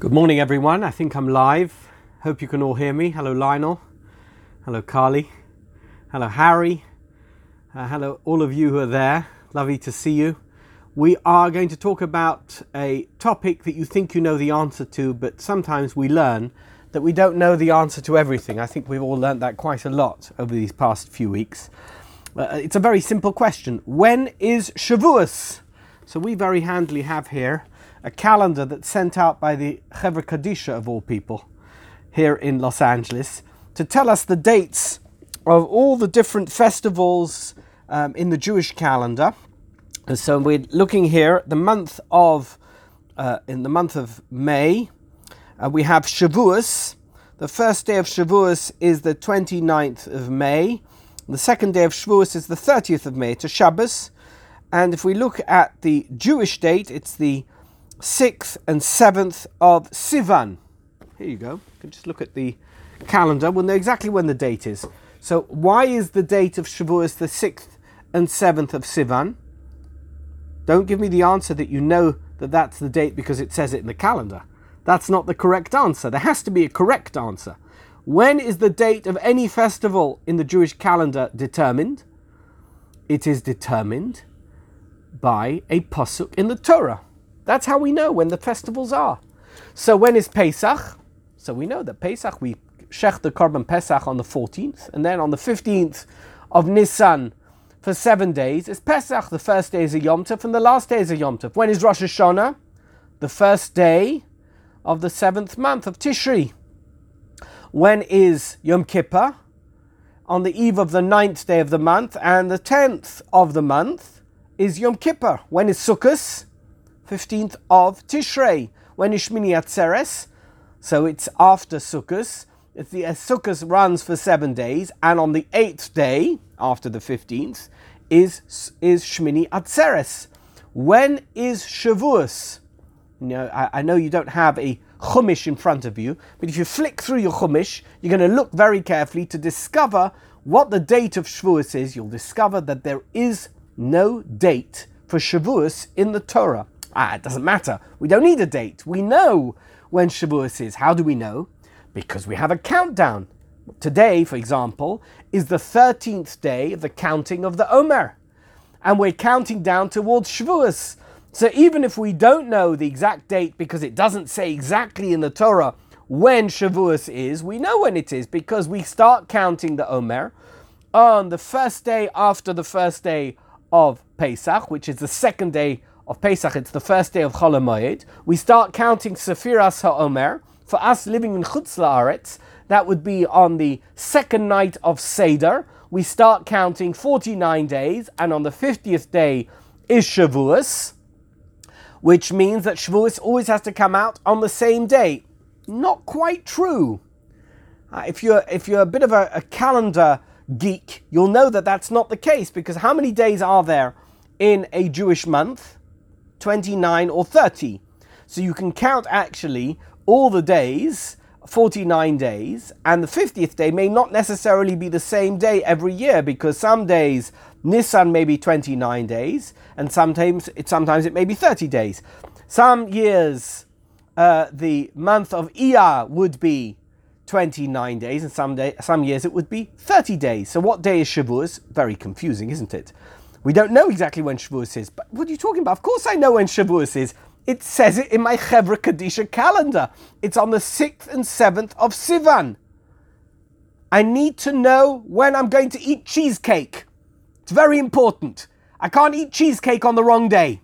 Good morning, everyone. I think I'm live. Hope you can all hear me. Hello, Lionel. Hello, Carly. Hello, Harry. Uh, hello, all of you who are there. Lovely to see you. We are going to talk about a topic that you think you know the answer to, but sometimes we learn that we don't know the answer to everything. I think we've all learned that quite a lot over these past few weeks. Uh, it's a very simple question. When is Shavuos? So we very handily have here a calendar that's sent out by the Chevra Kadisha of all people here in Los Angeles to tell us the dates of all the different festivals um, in the Jewish calendar. And so we're looking here the month of uh, in the month of May. Uh, we have Shavuos. The first day of Shavuos is the 29th of May. The second day of Shavuos is the 30th of May, to Shabbos. And if we look at the Jewish date, it's the 6th and 7th of Sivan. Here you go. You can just look at the calendar. We'll know exactly when the date is. So, why is the date of Shavuos the 6th and 7th of Sivan? Don't give me the answer that you know that that's the date because it says it in the calendar. That's not the correct answer. There has to be a correct answer. When is the date of any festival in the Jewish calendar determined? It is determined by a pasuk in the Torah. That's how we know when the festivals are. So when is Pesach? So we know that Pesach, we shech the Korban Pesach on the 14th, and then on the 15th of Nisan for seven days is Pesach. The first day is a Yom Tov, and the last day is a Yom Tov. When is Rosh Hashanah? The first day of the seventh month of Tishri. When is Yom Kippur? On the eve of the ninth day of the month, and the tenth of the month is Yom Kippur. When is Sukkot? 15th of Tishrei. When is Shmini Atzeres? So it's after Sukkot. The uh, Sukkot runs for seven days, and on the eighth day, after the 15th, is, is Shmini Atzeres. When is Shavuos? You know, I, I know you don't have a Chumash in front of you, but if you flick through your Chumash, you're going to look very carefully to discover what the date of Shavuos is. You'll discover that there is no date for Shavuos in the Torah. Ah, it doesn't matter. We don't need a date. We know when Shavuos is. How do we know? Because we have a countdown. Today, for example, is the 13th day of the counting of the Omer. And we're counting down towards Shavuos. So even if we don't know the exact date because it doesn't say exactly in the Torah when Shavuos is, we know when it is because we start counting the Omer on the first day after the first day of Pesach, which is the second day of Pesach, it's the first day of Chol Hamoed. We start counting Sefiras HaOmer. For us living in Chutz La'aretz, that would be on the second night of Seder. We start counting 49 days, and on the 50th day is Shavuos, which means that Shavuos always has to come out on the same day. Not quite true. Uh, if you're if you're a bit of a, a calendar geek, you'll know that that's not the case because how many days are there in a Jewish month? 29 or 30. So you can count actually all the days, 49 days, and the 50th day may not necessarily be the same day every year because some days Nisan may be 29 days, and sometimes it, sometimes it may be 30 days. Some years uh, the month of Iyar would be 29 days, and some, day, some years it would be 30 days. So what day is Shavuos? Very confusing, isn't it? We don't know exactly when Shavuos is, but what are you talking about? Of course I know when Shavuos is. It says it in my Chevra Kadisha calendar. It's on the 6th and 7th of Sivan. I need to know when I'm going to eat cheesecake. It's very important. I can't eat cheesecake on the wrong day.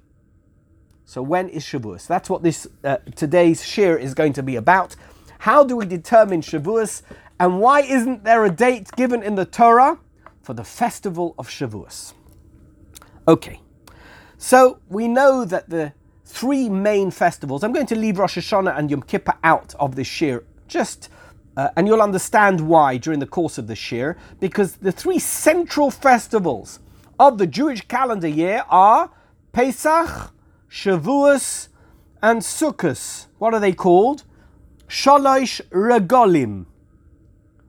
So when is Shavuos? That's what this uh, today's shir is going to be about. How do we determine Shavuos? And why isn't there a date given in the Torah for the festival of Shavuos? Okay, so we know that the three main festivals, I'm going to leave Rosh Hashanah and Yom Kippur out of this year, just, uh, and you'll understand why during the course of this year, because the three central festivals of the Jewish calendar year are Pesach, Shavuos, and Sukkot. What are they called? Shalosh Regolim.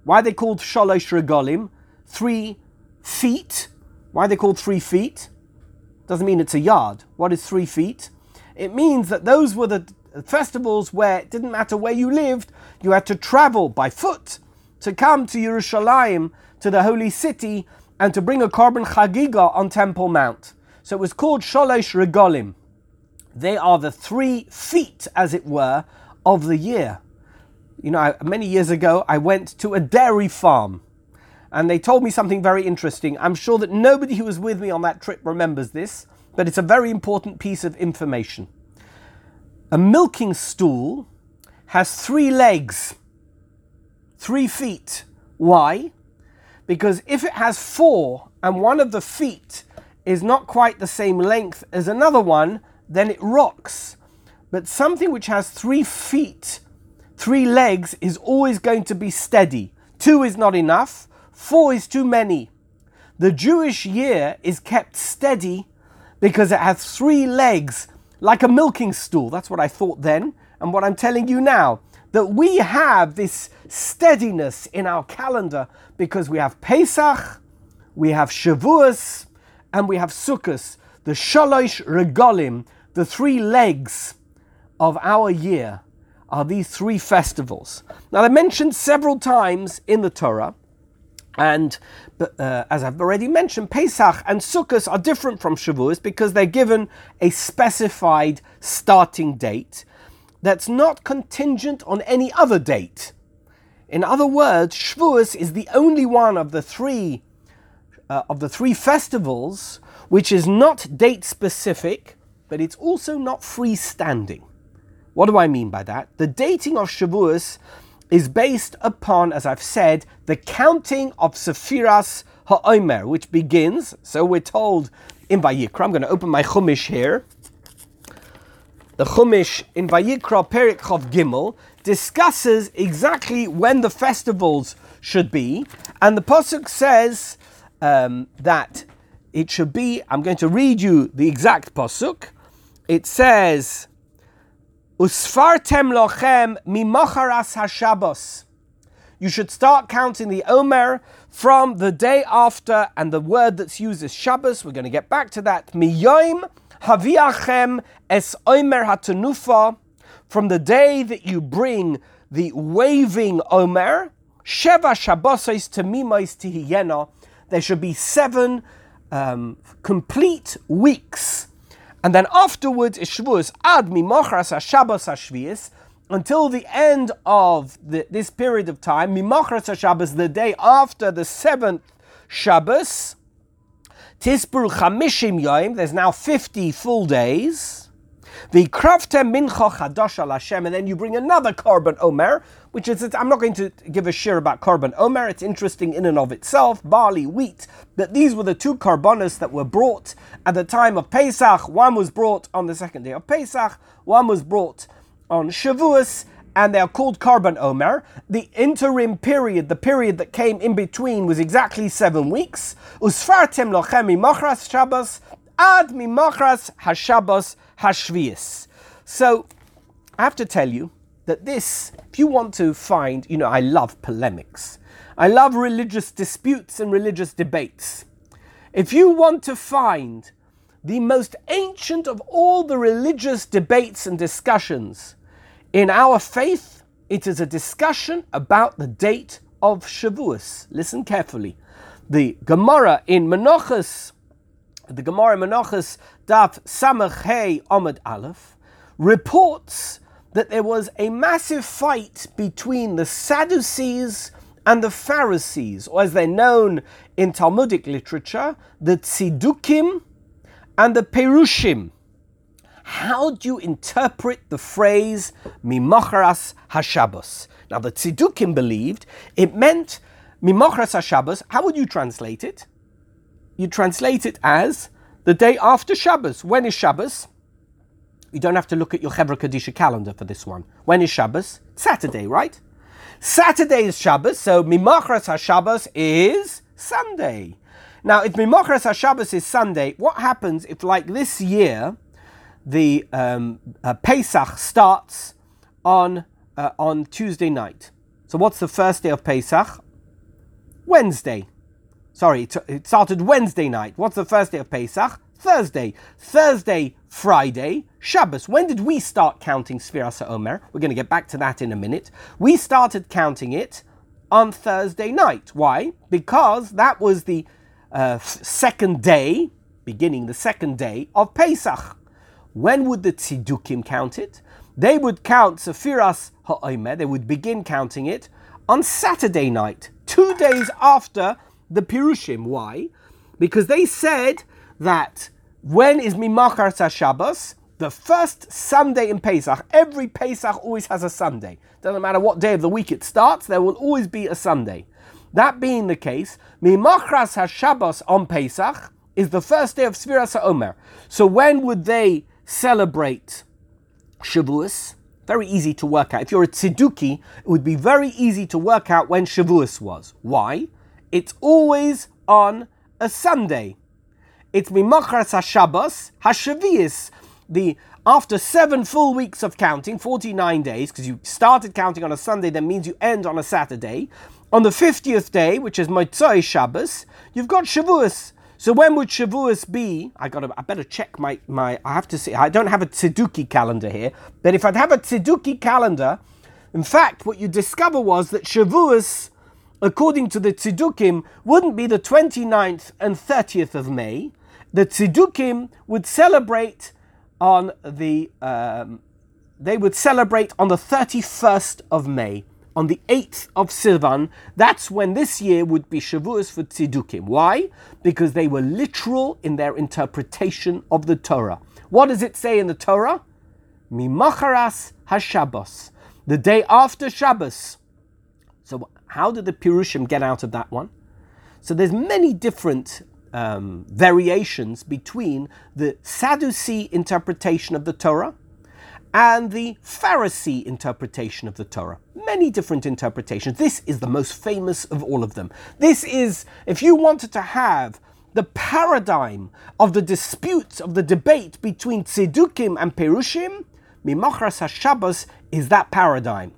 Why are they called Shalosh Regolim? Three feet. Why are they called three feet? Doesn't mean it's a yard. What is three feet? It means that those were the festivals where it didn't matter where you lived, you had to travel by foot to come to Yerushalayim, to the holy city, and to bring a korban chagiga on Temple Mount. So it was called Sholosh Regolim. They are the three feet, as it were, of the year. You know, many years ago, I went to a dairy farm and they told me something very interesting. I'm sure that nobody who was with me on that trip remembers this, but it's a very important piece of information. A milking stool has three legs, three feet. Why? Because if it has four and one of the feet is not quite the same length as another one, then it rocks. But something which has three feet, three legs, is always going to be steady. Two is not enough, four is too many. The Jewish year is kept steady because it has three legs, like a milking stool. That's what I thought then, and what I'm telling you now. That we have this steadiness in our calendar because we have Pesach, we have Shavuos, and we have Sukkot, the Shalosh Regolim, the three legs of our year are these three festivals. Now, they're mentioned several times in the Torah, and uh, as I've already mentioned, Pesach and Sukkot are different from Shavuos because they're given a specified starting date that's not contingent on any other date. In other words, Shavuos is the only one of the three uh, of the three festivals which is not date specific, but it's also not freestanding. What do I mean by that? The dating of Shavuos is based upon, as I've said, the counting of Sephiras HaOmer, which begins, so we're told in Vayikra, I'm going to open my Chumash here. The Chumash in Vayikra Perik Chav Gimel discusses exactly when the festivals should be, and the Pasuk says um, that it should be, I'm going to read you the exact Pasuk. It says, Usfartem lochem mimacharas hashabos. You should start counting the Omer from the day after, and the word that's used is Shabbos. We're going to get back to that. Miyoim haviachem es Omer hatanufa. From the day that you bring the waving Omer, Sheva Shabbosos Tamimos Tihiyena. There should be seven um, complete weeks and then afterwards is Shavuos ad mimochras Shabbos Hashvius until the end of the, this period of time, mimochras Shabbos, the day after the seventh Shabbos, Tispur Chamishim Yom, there's now 50 full days. The krafte mincha chadash al Hashem, and then you bring another korban omer, which is I'm not going to give a share about korban omer. It's interesting in and of itself, barley, wheat. But these were the two korbanos that were brought at the time of Pesach. One was brought on the second day of Pesach. One was brought on Shavuos and they are called korban omer. The interim period, the period that came in between, was exactly seven weeks. Usfartem lochemi machras Shabbos ad mimachras hashabbos Hashvius. So I have to tell you that this, if you want to find, you know, I love polemics. I love religious disputes and religious debates. If you want to find the most ancient of all the religious debates and discussions in our faith, it is a discussion about the date of Shavuos. Listen carefully. The Gemara in Menachos the Gemara in Menachos Daf Samach Hey Omid Aleph reports that there was a massive fight between the Sadducees and the Pharisees, or as they're known in Talmudic literature, the Tzidukim and the Perushim. How do you interpret the phrase Mimacharas Hashabbos? Now, the Tzidukim believed it meant Mimacharas Hashabbos. How would you translate it? you translate it as the day after Shabbos. When is Shabbos? You don't have to look at your Chevra Kadisha calendar for this one. When is Shabbos? Saturday, right? Saturday is Shabbos, so Mimachras HaShabbos is Sunday. Now, if Mimachras HaShabbos is Sunday, what happens if, like this year, the um, uh, Pesach starts on, uh, on Tuesday night? So, what's the first day of Pesach? Wednesday. Sorry, it started Wednesday night. What's the first day of Pesach? Thursday. Thursday, Friday, Shabbos. When did we start counting Sfiras Omer? We're going to get back to that in a minute. We started counting it on Thursday night. Why? Because that was the uh, second day, beginning the second day of Pesach. When would the Tzidukim count it? They would count Sefiras Ha'omer, they would begin counting it on Saturday night, two days after the Pirushim. Why? Because they said that when is Mimachar Shabbos? The first Sunday in Pesach. Every Pesach always has a Sunday. Doesn't matter what day of the week it starts, there will always be a Sunday. That being the case, Mimachras HaShabbos on Pesach is the first day of Sfiras HaOmer. So when would they celebrate Shavuos? Very easy to work out. If you're a Tziduki, it would be very easy to work out when Shavuos was. Why? It's always on a Sunday. It's Mimachras HaShabbos HaShavias. The after seven full weeks of counting, 49 days, because you started counting on a Sunday, that means you end on a Saturday. On the 50th day, which is Motzoi Shabbos, you've got Shavuos. So when would Shavuos be? I got. I better check my my. I have to see. I don't have a Tzeduki calendar here, but if I'd have a Tzeduki calendar, in fact, what you discover was that Shavuos, according to the Tzedukim, wouldn't be the 29th and 30th of May. The Tzedukim would celebrate on the. Um, they would celebrate on the 31st of May on the 8th of Sivan, that's when this year would be Shavuos for Tzidukim. Why? Because they were literal in their interpretation of the Torah. What does it say in the Torah? Mimacharas HaShabbos, the day after Shabbos. So how did the Pirushim get out of that one? So there's many different um, variations between the Sadducee interpretation of the Torah and the Pharisee interpretation of the Torah. Many different interpretations. This is the most famous of all of them. This is, if you wanted to have the paradigm of the disputes, of the debate between Tzedukim and Perushim, Mimachras HaShabbos is that paradigm.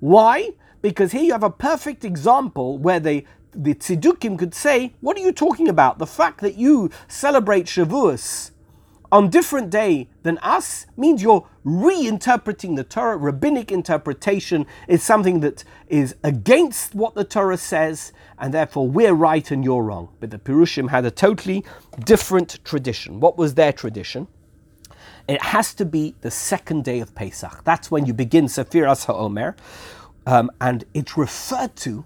Why? Because here you have a perfect example where the the Tzedukim could say, What are you talking about? The fact that you celebrate Shavuos on different day than us means you're reinterpreting the Torah. Rabbinic interpretation is something that is against what the Torah says, and therefore we're right and you're wrong. But the Pirushim had a totally different tradition. What was their tradition? It has to be the second day of Pesach. That's when you begin Sefiras HaOmer. Um, and it's referred to,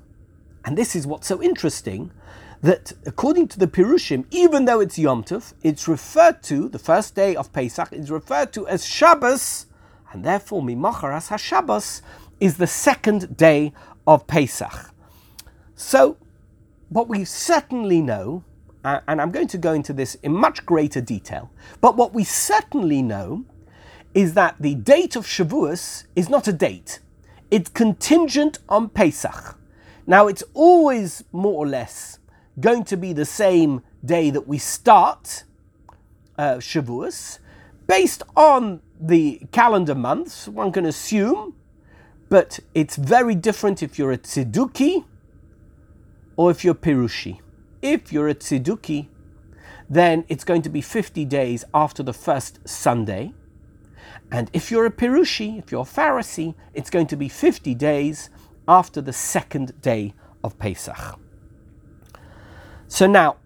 and this is what's so interesting, that according to the Pirushim, even though it's Yom Tov, it's referred to, the first day of Pesach, is referred to as Shabbos, and therefore Mimacharas HaShabbos is the second day of Pesach. So, what we certainly know, uh, and I'm going to go into this in much greater detail, but what we certainly know is that the date of Shavuos is not a date. It's contingent on Pesach. Now, it's always more or less going to be the same day that we start uh, Shavuos, based on the calendar months, one can assume, but it's very different if you're a Tziduki or if you're Pirushi. If you're a Tziduki, then it's going to be 50 days after the first Sunday. And if you're a Pirushi, if you're a Pharisee, it's going to be 50 days after the second day of Pesach. So now,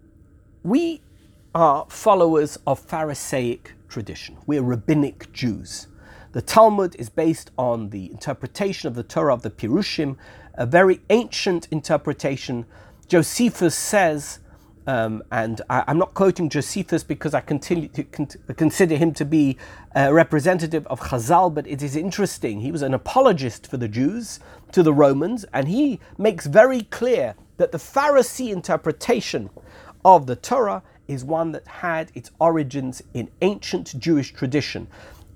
we are followers of Pharisaic tradition. We're rabbinic Jews. The Talmud is based on the interpretation of the Torah of the Pirushim, a very ancient interpretation. Josephus says, um, and I, am not quoting Josephus because I continue to con- consider him to be a representative of Chazal, but it is interesting. He was an apologist for the Jews to the Romans, and he makes very clear that the Pharisee interpretation of the Torah is one that had its origins in ancient Jewish tradition,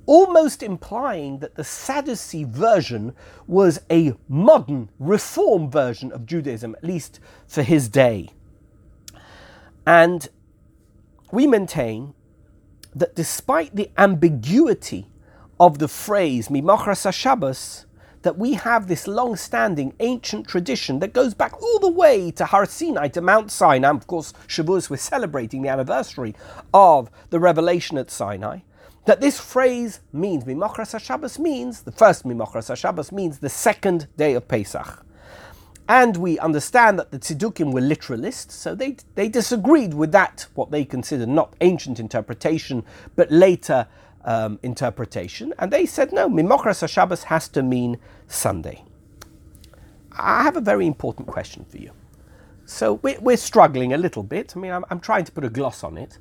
almost implying that the Sadducee version was a modern, reform version of Judaism, at least for his day. And we maintain that despite the ambiguity of the phrase Mimachras Shabbos, that we have this long standing ancient tradition that goes back all the way to Har Sinai, to Mount Sinai. Of course, Shavuos, we're celebrating the anniversary of the revelation at Sinai. that this phrase means, Mimochras HaShabbos means, the first Mimochras HaShabbos means the second day of Pesach. And we understand that the Tzedukim were literalists, so they, they disagreed with that, what they considered not ancient interpretation, but later um, interpretation. And they said, no, Mimochras HaShabbos has to mean Sunday. I have a very important question for you. So we're, we're struggling a little bit. I mean, I'm, I'm, trying to put a gloss on it.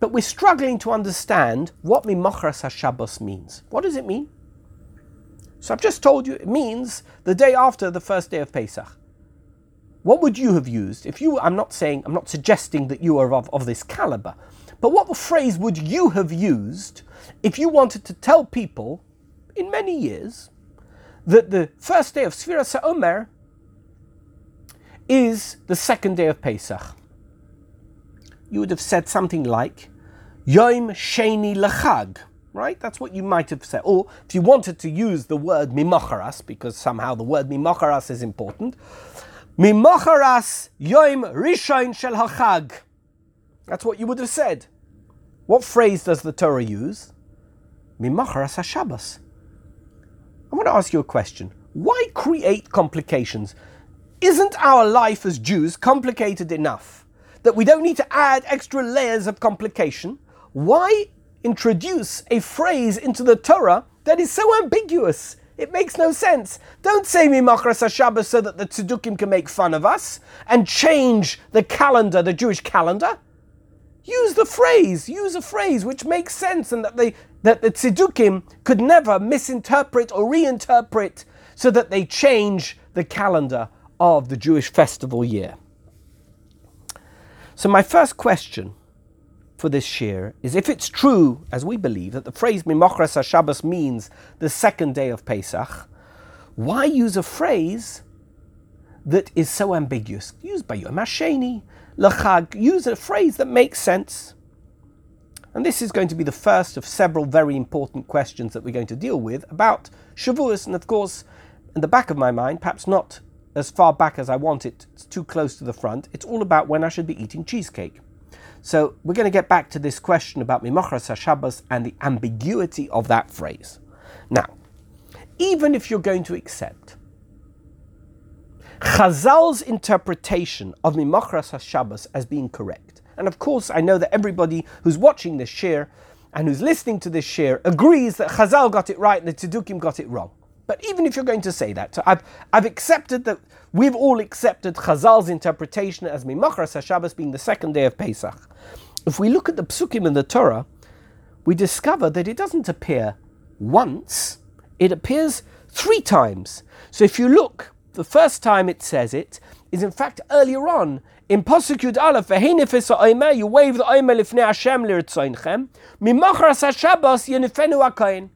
But we're struggling to understand what Mimochras HaShabbos means. What does it mean? So I've just told you it means the day after the first day of Pesach. What would you have used if you? I'm not saying, I'm not suggesting that you are of, of this caliber, but what phrase would you have used if you wanted to tell people in many years that the first day of Sfiras Omer is the second day of Pesach? You would have said something like Yom Sheni Lachag, right? That's what you might have said. Or if you wanted to use the word Mimacharas, because somehow the word Mimacharas is important, Mimacharas Yom Rishon Shel Hachag. That's what you would have said. What phrase does the Torah use? Mimacharas HaShabbos. I want to ask you a question. Why create complications? Isn't our life as Jews complicated enough that we don't need to add extra layers of complication? Why introduce a phrase into the Torah that is so ambiguous? It makes no sense. Don't say Mimachras HaShabbos so that the Tzedukim can make fun of us and change the calendar, the Jewish calendar. Use the phrase, use a phrase which makes sense and that, they, that the Tzedukim could never misinterpret or reinterpret so that they change the calendar of the Jewish festival year. So, my first question for this shir is if it's true, as we believe, that the phrase Mimochras HaShabbos means the second day of Pesach, why use a phrase that is so ambiguous? Use by Yom HaSheni, Lachag, use a phrase that makes sense. And this is going to be the first of several very important questions that we're going to deal with about Shavuos. And of course, in the back of my mind, perhaps not as far back as I want it, it's too close to the front, it's all about when I should be eating cheesecake. So we're going to get back to this question about Mimachras HaShabbos and the ambiguity of that phrase. Now, even if you're going to accept Chazal's interpretation of Mimachras HaShabbos as being correct, and of course I know that everybody who's watching this share and who's listening to this share agrees that Chazal got it right and the Tzedukim got it wrong. But even if you're going to say that, so I've, I've accepted that we've all accepted Chazal's interpretation as Mimachras HaShabbos being the second day of Pesach. If we look at the psukim in the Torah, we discover that it doesn't appear once, it appears three times. So if you look, the first time it says it is in fact earlier on in Pasuk Aleph, "Ve'heinefes ha'omer, you wave the omer lifnei Hashem liritzoinchem, mimachras ha'shabbos yenifenu ha'koyin."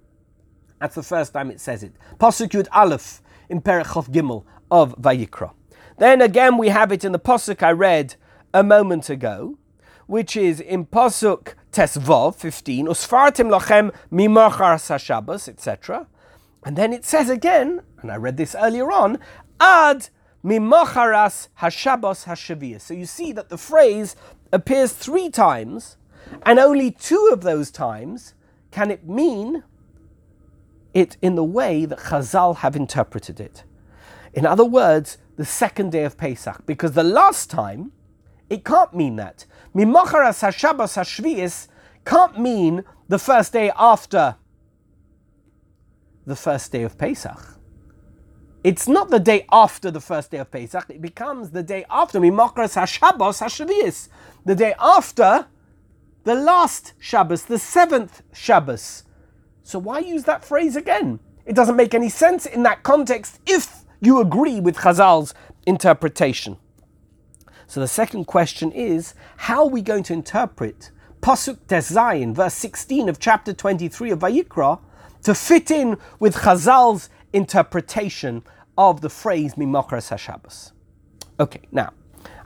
That's the first time it says it. Pasuk Aleph in Perechov Gimel of Vayikra. Then again we have it in the Pasuk I read a moment ago, which is in Pasuk Tesvav 15, Usfartim lochem mimachar sashabas, etc. And then it says again, and I read this earlier on, Ad mimacharas hashabos hashavias. So you see that the phrase appears three times, and only two of those times can it mean it in the way that Chazal have interpreted it. In other words, the second day of Pesach, because the last time it can't mean that. Mimacharas Hashabbos Hashvius can't mean the first day after the first day of Pesach. It's not the day after the first day of Pesach, it becomes the day after Mimacharas Hashabbos Hashvius, the day after the last Shabbos, the seventh Shabbos. So why use that phrase again? It doesn't make any sense in that context if you agree with Chazal's interpretation. So the second question is how are we going to interpret Pasuk Tezayin, verse 16 of chapter 23 of Vayikra, to fit in with Chazal's interpretation of the phrase Mimachras HaShabbos? Okay, now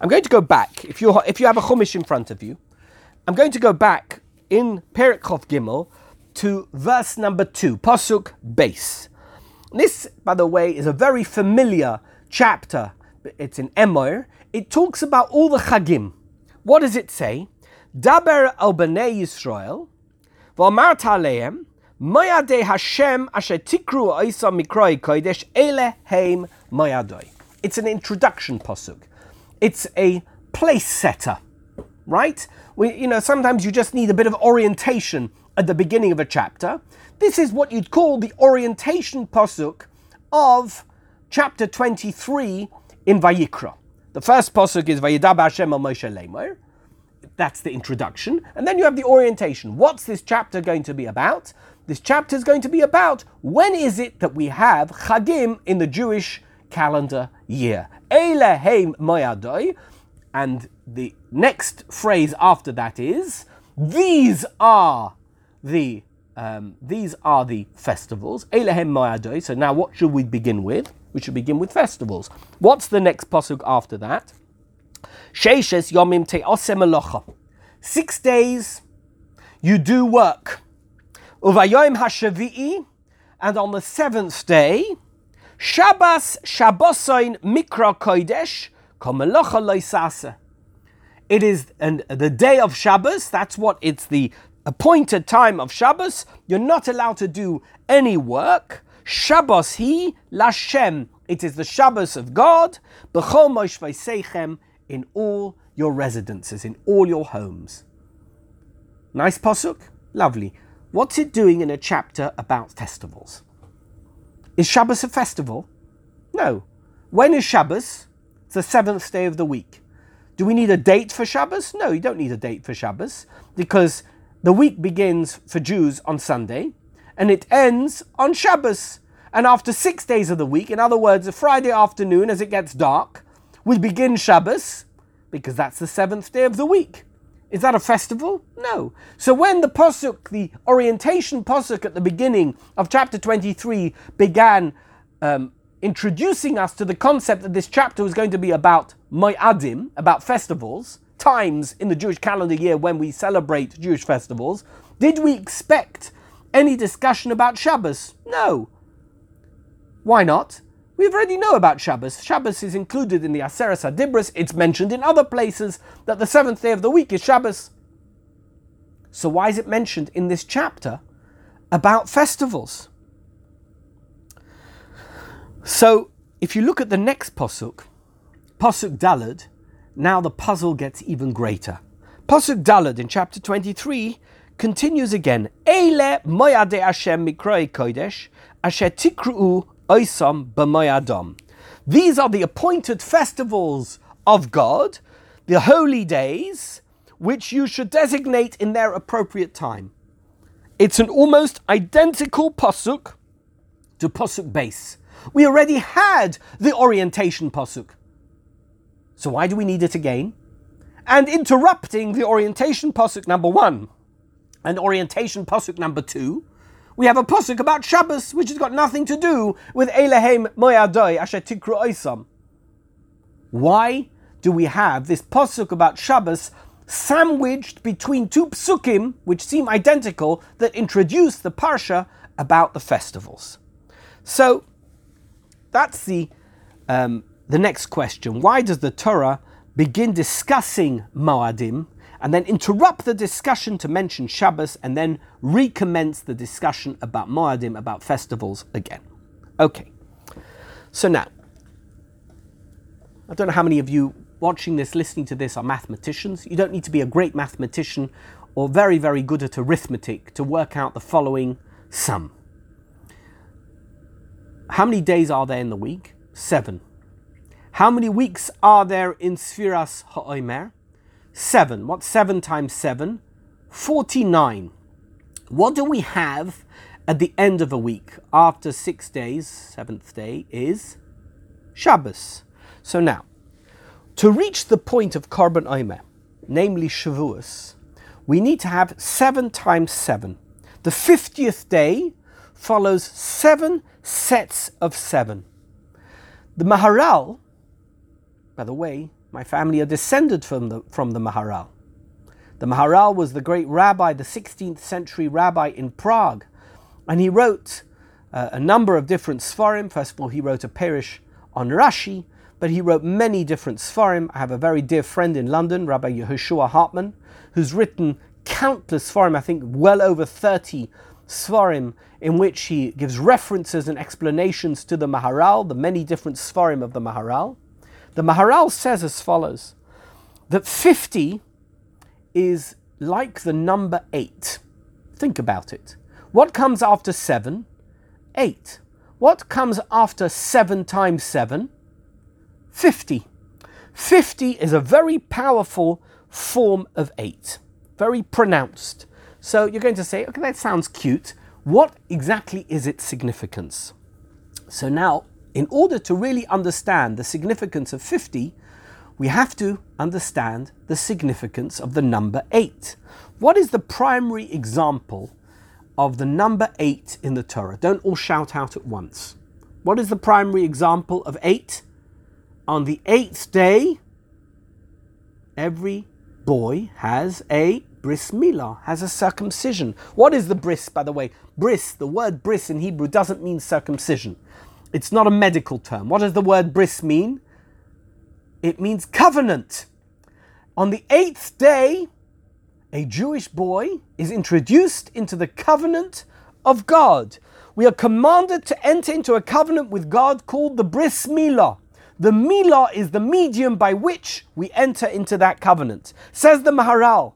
I'm going to go back. If you if you have a Chumash in front of you, I'm going to go back in Perikov Gimel to verse number two, Pasuk Base. This, by the way, is a very familiar chapter. It's in Emor. It talks about all the chagim. What does it say? Daber al bnei Yisrael, v'amart aleim, mayadei Hashem asher tikru oisa mikroi kodesh ele heim mayadoi. It's an introduction posuk. It's a place setter, right? We, you know, sometimes you just need a bit of orientation at the beginning of a chapter. This is what you'd call the orientation posuk of chapter 23 in Vayikra. The first posuk is Vayidab Hashem al Moshe Lemor. That's the introduction. And then you have the orientation. What's this chapter going to be about? This chapter is going to be about when is it that we have Chagim in the Jewish calendar year. Eleheim Moyadoi. And the next phrase after that is these are the um, these are the festivals. Elehem Moyadoi. So now what should we begin with? We should begin with festivals. What's the next pasuk after that? Sheishes Yomim Six days you do work. Uvayom Hashavi'i, and on the seventh day, Shabbos Shabbosoin Mikra Kodesh. It is and the day of Shabbos. That's what it's the appointed time of Shabbos. You're not allowed to do any work. Shabbos he Lashem. It is the Shabbos of God. In all your residences, in all your homes. Nice posuk, lovely. What's it doing in a chapter about festivals? Is Shabbos a festival? No. When is Shabbos? It's the seventh day of the week. Do we need a date for Shabbos? No, you don't need a date for Shabbos because the week begins for Jews on Sunday and it ends on Shabbos. And after six days of the week, in other words, a Friday afternoon as it gets dark, we begin Shabbos because that's the seventh day of the week. Is that a festival? No. So when the posuk, the orientation posuk at the beginning of chapter 23 began um, introducing us to the concept that this chapter was going to be about Mo'adim, about festivals, times in the Jewish calendar year when we celebrate Jewish festivals, did we expect any discussion about Shabbos? No. Why not? We already know about Shabbos. Shabbos is included in the Aseret Adibris. It's mentioned in other places that the seventh day of the week is Shabbos. So why is it mentioned in this chapter about festivals? So if you look at the next posuk, posuk Dalad, now the puzzle gets even greater. Posuk Dalad in chapter 23 continues again. Eile moyade Hashem mikroi kodesh asher tikru'u b'mayadam. These are the appointed festivals of God, the holy days, which you should designate in their appropriate time. It's an almost identical pasuk to pasuk base. We already had the orientation pasuk. So why do we need it again? And interrupting the orientation pasuk number one and orientation pasuk number two we have a posuk about Shabbos, which has got nothing to do with Elehem Moyadoi Asher Tikru Oisam. Why do we have this posuk about Shabbos sandwiched between two psukim, which seem identical, that introduce the parsha about the festivals? So that's the um, the next question. Why does the Torah begin discussing Moadim and then interrupt the discussion to mention Shabbos and then recommence the discussion about Moadim, about festivals again. Okay, so now, I don't know how many of you watching this, listening to this are mathematicians. You don't need to be a great mathematician or very, very good at arithmetic to work out the following sum. How many days are there in the week? Seven. How many weeks are there in Sfiras Ha'omer? 7. What's 7 times 7? 49. What do we have at the end of a week after six days, seventh day is Shabbos. So now, to reach the point of Korban Omer, namely Shavuos, we need to have 7 times 7. The 50th day follows seven sets of seven. The Maharal, by the way, my family are descended from the, from the Maharal. The Maharal was the great rabbi, the 16th century rabbi in Prague, and he wrote uh, a number of different Sfarim. First of all, he wrote a parish on Rashi, but he wrote many different Sfarim. I have a very dear friend in London, Rabbi Yehoshua Hartman, who's written countless Sfarim, I think well over 30 Sfarim, in which he gives references and explanations to the Maharal, the many different Sfarim of the Maharal. The Maharal says as follows that 50 is like the number 8. Think about it. What comes after 7? 8. What comes after 7 times 7? 50. 50 is a very powerful form of 8, very pronounced. So you're going to say, okay, that sounds cute. What exactly is its significance? So now, in order to really understand the significance of 50, we have to understand the significance of the number 8. What is the primary example of the number 8 in the Torah? Don't all shout out at once. What is the primary example of 8? On the eighth day, every boy has a bris milah, has a circumcision. What is the bris, by the way? Bris, the word bris in Hebrew doesn't mean circumcision. It's not a medical term. What does the word bris mean? It means covenant. On the eighth day, a Jewish boy is introduced into the covenant of God. We are commanded to enter into a covenant with God called the bris milah. The milah is the medium by which we enter into that covenant. Says the Maharal,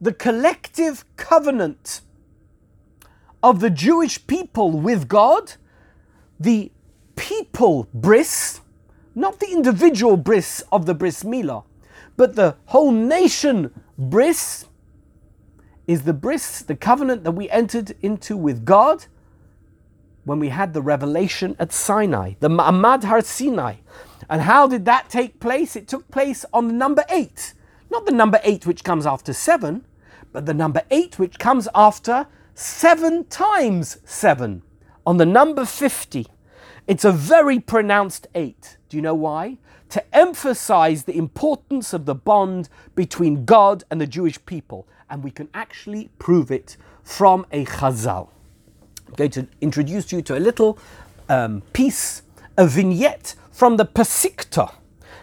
the collective covenant of the Jewish people with God, the people bris, not the individual bris of the bris milah, but the whole nation bris, is the bris, the covenant that we entered into with God when we had the revelation at Sinai, the Ma'amad Har Sinai. And how did that take place? It took place on the number eight. Not the number eight which comes after seven, but the number eight which comes after seven times seven. On the number 50. It's a very pronounced eight. Do you know why? To emphasize the importance of the bond between God and the Jewish people. And we can actually prove it from a chazal. I'm going to introduce you to a little um, piece, a vignette from the Pesikta.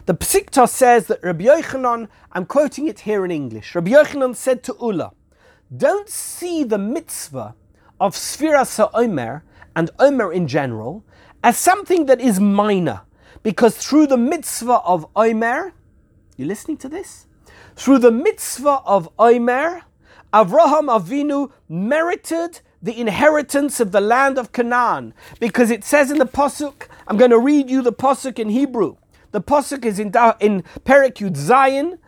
The Pesikta says that Rabbi Yochanan, I'm quoting it here in English, Rabbi Yochanan said to Ulla, don't see the mitzvah of Sfiras Omer and Omer in general as something that is minor, because through the mitzvah of Omer, you listening to this? Through the mitzvah of Omer, Avraham Avinu merited the inheritance of the land of Canaan, because it says in the pasuk. I'm going to read you the pasuk in Hebrew. The pasuk is in in Perek Yud Zayin,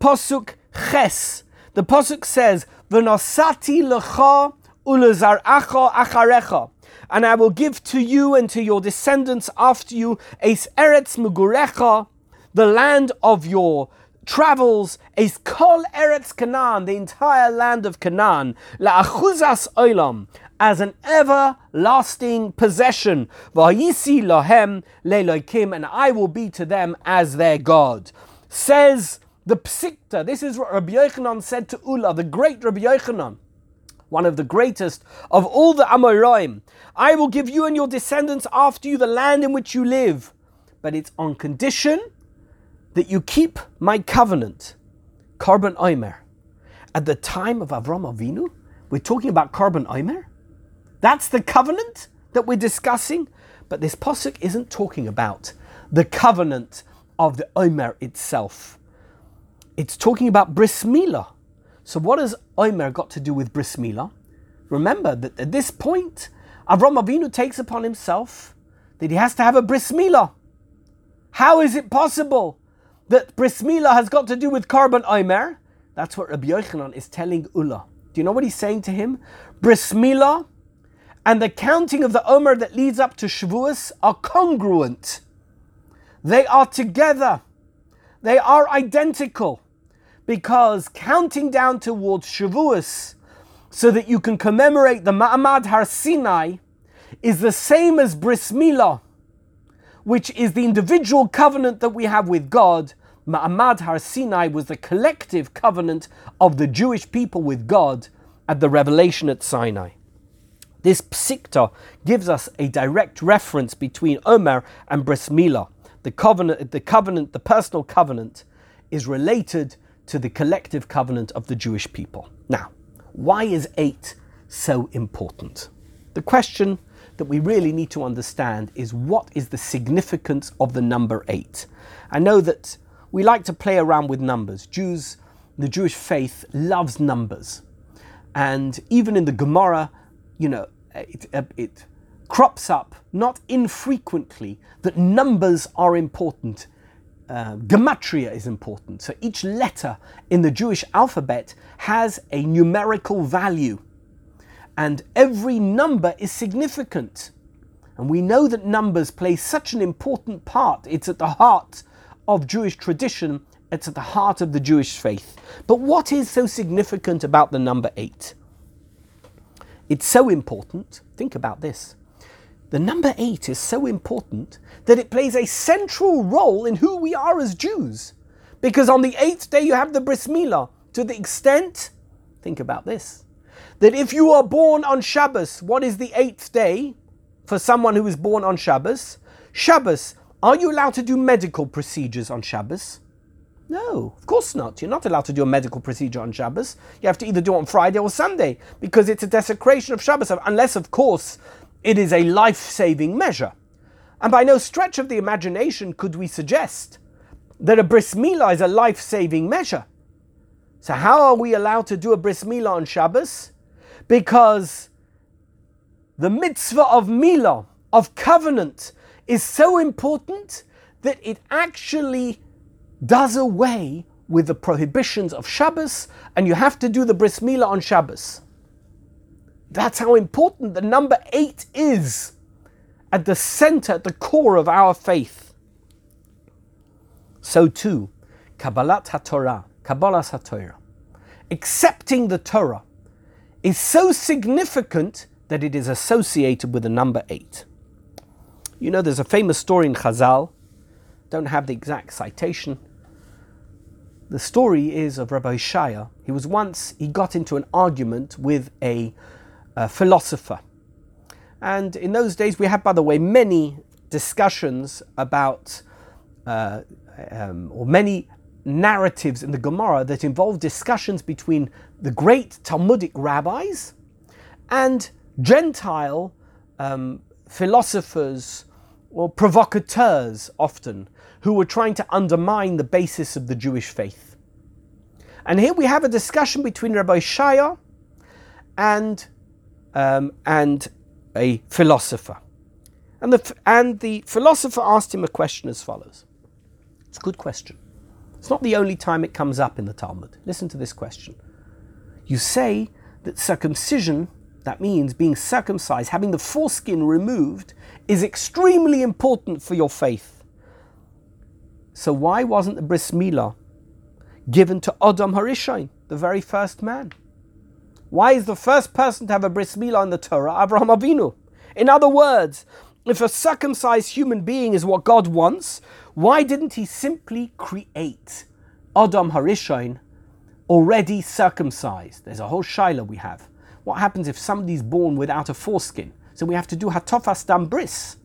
pasuk Ches. The pasuk says, "V'nosati lecha ulezaracha acharecha." And I will give to you and to your descendants after you es eretz mugurecha, the land of your travels, is kol eretz Canaan, the entire land of Canaan, la'achuzas olam, as an everlasting possession. Vayisi lohem leloikim, and I will be to them as their God. Says the Psikta, this is what Rabbi Yochanan said to Ula, the great Rabbi Yochanan one of the greatest of all the Amoraim. I will give you and your descendants after you the land in which you live, but it's on condition that you keep my covenant, Korban Omer. At the time of Avram Avinu, we're talking about Korban Omer. That's the covenant that we're discussing. But this posuk isn't talking about the covenant of the Omer itself. It's talking about bris milah. So what has Omer got to do with bris milah? Remember that at this point, Avram Avinu takes upon himself that he has to have a bris milah. How is it possible that bris milah has got to do with Korban Omer? That's what Rabbi Yochanan is telling Ula. Do you know what he's saying to him? Bris milah and the counting of the Omer that leads up to Shavuos are congruent. They are together. They are identical. Because counting down towards Shavuos so that you can commemorate the Ma'amad Har Sinai is the same as Bris Milah, which is the individual covenant that we have with God. Ma'amad Har Sinai was the collective covenant of the Jewish people with God at the revelation at Sinai. This psikta gives us a direct reference between Omer and Bris Milah. The covenant, the covenant, the personal covenant, is related to the collective covenant of the Jewish people. Now, why is eight so important? The question that we really need to understand is what is the significance of the number eight? I know that we like to play around with numbers. Jews, the Jewish faith loves numbers. And even in the Gemara, you know, it, uh, it crops up not infrequently that numbers are important. Uh, gematria is important. So each letter in the Jewish alphabet has a numerical value and every number is significant. And we know that numbers play such an important part. It's at the heart of Jewish tradition, it's at the heart of the Jewish faith. But what is so significant about the number eight? It's so important. Think about this. The number eight is so important that it plays a central role in who we are as Jews. Because on the eighth day you have the bris milah. To the extent, think about this, that if you are born on Shabbos, what is the eighth day for someone who is born on Shabbos? Shabbos, are you allowed to do medical procedures on Shabbos? No, of course not. You're not allowed to do a medical procedure on Shabbos. You have to either do it on Friday or Sunday because it's a desecration of Shabbos, unless, of course, it is a life saving measure. And by no stretch of the imagination could we suggest that a bris milah is a life saving measure. So, how are we allowed to do a bris milah on Shabbos? because the mitzvah of milah, of covenant, is so important that it actually does away with the prohibitions of Shabbos, and you have to do the bris milah on Shabbos. That's how important the number eight is at the center, at the core of our faith. So too, Kabbalat HaTorah, Kabbalah HaTorah, accepting the Torah is so significant that it is associated with the number eight. You know, there's a famous story in Chazal, don't have the exact citation. The story is of Rabbi Shaya. He was once, he got into an argument with a, philosopher. And in those days, we had, by the way, many discussions about, uh, um, or many narratives in the Gemara that involve discussions between the great Talmudic rabbis and Gentile um, philosophers or provocateurs, often, who were trying to undermine the basis of the Jewish faith. And here we have a discussion between Rabbi Shaya and, um, and a philosopher. And the, and the philosopher asked him a question as follows. It's a good question. It's not the only time it comes up in the Talmud. Listen to this question. You say that circumcision, that means being circumcised, having the foreskin removed, is extremely important for your faith. So why wasn't the bris milah given to Adam Harishain, the very first man? Why is the first person to have a bris milah in the Torah Abraham Avinu? In other words, if a circumcised human being is what God wants, why didn't he simply create Adam Harishain already circumcised? There's a whole shaila we have. What happens if somebody's born without a foreskin? So we have to do hatofas dam bris.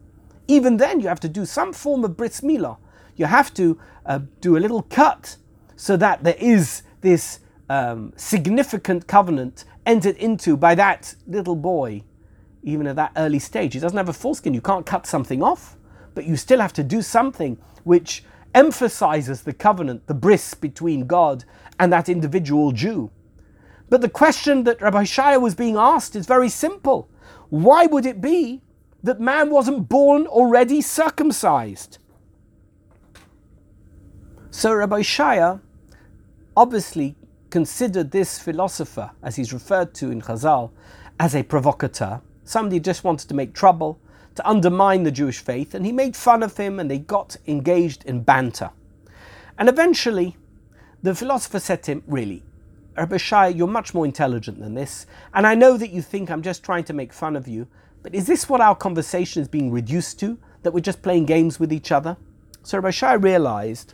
Even then, you have to do some form of bris milah. You have to uh, do a little cut so that there is this um, significant covenant entered into by that little boy, even at that early stage. He doesn't have a foreskin. You can't cut something off, but you still have to do something which emphasizes the covenant, the bris between God and that individual Jew. But the question that Rabbi Shaya was being asked is very simple. Why would it be that man wasn't born already circumcised? So Rabbi Shaya obviously considered this philosopher, as he's referred to in Chazal, as a provocateur, somebody just wanted to make trouble, to undermine the Jewish faith, and he made fun of him and they got engaged in banter. And eventually, the philosopher said to him, Really, Rabbi Shai, you're much more intelligent than this, and I know that you think I'm just trying to make fun of you, but is this what our conversation is being reduced to? That we're just playing games with each other? So Rabbi Shai realized